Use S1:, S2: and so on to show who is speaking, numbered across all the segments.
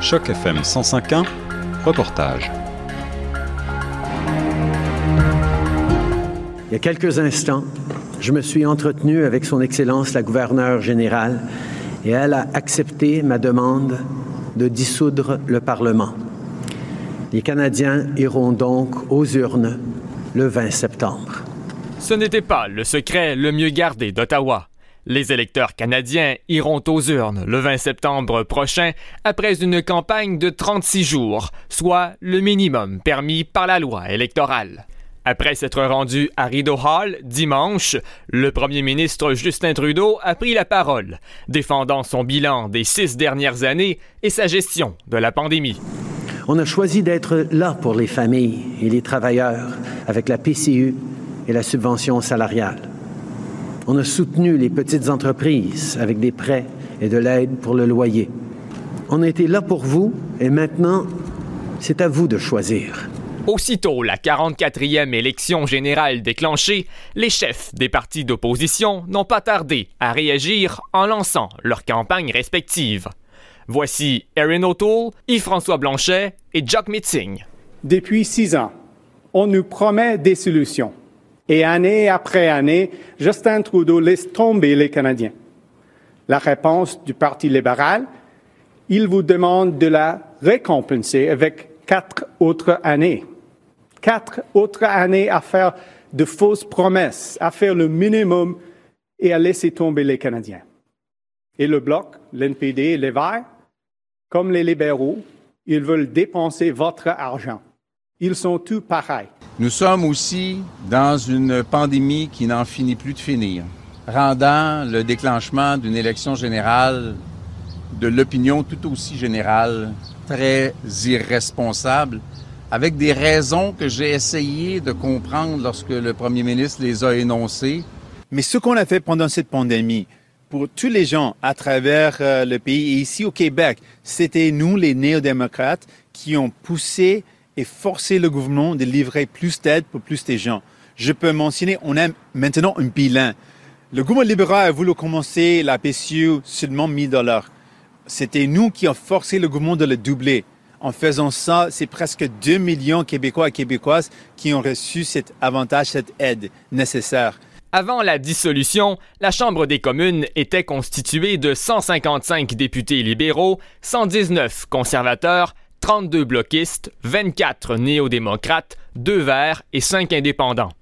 S1: Choc FM 105.1, reportage.
S2: Il y a quelques instants, je me suis entretenu avec Son Excellence la gouverneure générale et elle a accepté ma demande de dissoudre le Parlement. Les Canadiens iront donc aux urnes le 20 septembre.
S3: Ce n'était pas le secret le mieux gardé d'Ottawa. Les électeurs canadiens iront aux urnes le 20 septembre prochain après une campagne de 36 jours, soit le minimum permis par la loi électorale. Après s'être rendu à Rideau Hall dimanche, le premier ministre Justin Trudeau a pris la parole, défendant son bilan des six dernières années et sa gestion de la pandémie.
S2: On a choisi d'être là pour les familles et les travailleurs avec la PCU et la subvention salariale. On a soutenu les petites entreprises avec des prêts et de l'aide pour le loyer. On a été là pour vous et maintenant, c'est à vous de choisir.
S3: Aussitôt la 44e élection générale déclenchée, les chefs des partis d'opposition n'ont pas tardé à réagir en lançant leurs campagnes respectives. Voici Erin O'Toole, Yves-François Blanchet et Jock Mitzing.
S4: Depuis six ans, on nous promet des solutions. Et année après année, Justin Trudeau laisse tomber les Canadiens. La réponse du Parti libéral, il vous demande de la récompenser avec quatre autres années. Quatre autres années à faire de fausses promesses, à faire le minimum et à laisser tomber les Canadiens. Et le Bloc, l'NPD et les Verts, comme les libéraux, ils veulent dépenser votre argent. Ils sont tous pareils.
S5: Nous sommes aussi dans une pandémie qui n'en finit plus de finir, rendant le déclenchement d'une élection générale de l'opinion tout aussi générale très irresponsable, avec des raisons que j'ai essayé de comprendre lorsque le premier ministre les a énoncées.
S6: Mais ce qu'on a fait pendant cette pandémie, pour tous les gens à travers euh, le pays et ici au Québec, c'était nous, les néo-démocrates, qui ont poussé et forcé le gouvernement de livrer plus d'aide pour plus de gens. Je peux mentionner, on a maintenant un bilan. Le gouvernement libéral a voulu commencer la PCU seulement 1000 dollars. C'était nous qui avons forcé le gouvernement de le doubler. En faisant ça, c'est presque 2 millions de Québécois et Québécoises qui ont reçu cet avantage, cette aide nécessaire.
S3: Avant la dissolution, la Chambre des communes était constituée de 155 députés libéraux, 119 conservateurs, 32 bloquistes, 24 néo-démocrates, 2 verts et 5 indépendants.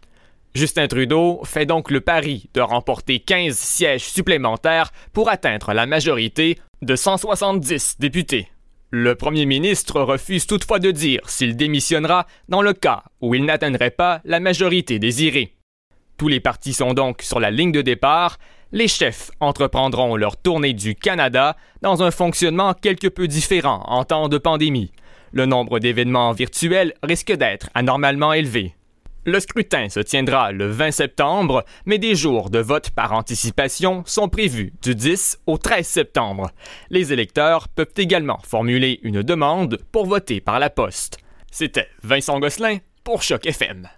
S3: Justin Trudeau fait donc le pari de remporter 15 sièges supplémentaires pour atteindre la majorité de 170 députés. Le premier ministre refuse toutefois de dire s'il démissionnera dans le cas où il n'atteindrait pas la majorité désirée. Tous les partis sont donc sur la ligne de départ. Les chefs entreprendront leur tournée du Canada dans un fonctionnement quelque peu différent en temps de pandémie. Le nombre d'événements virtuels risque d'être anormalement élevé. Le scrutin se tiendra le 20 septembre, mais des jours de vote par anticipation sont prévus du 10 au 13 septembre. Les électeurs peuvent également formuler une demande pour voter par la poste. C'était Vincent Gosselin pour Choc FM.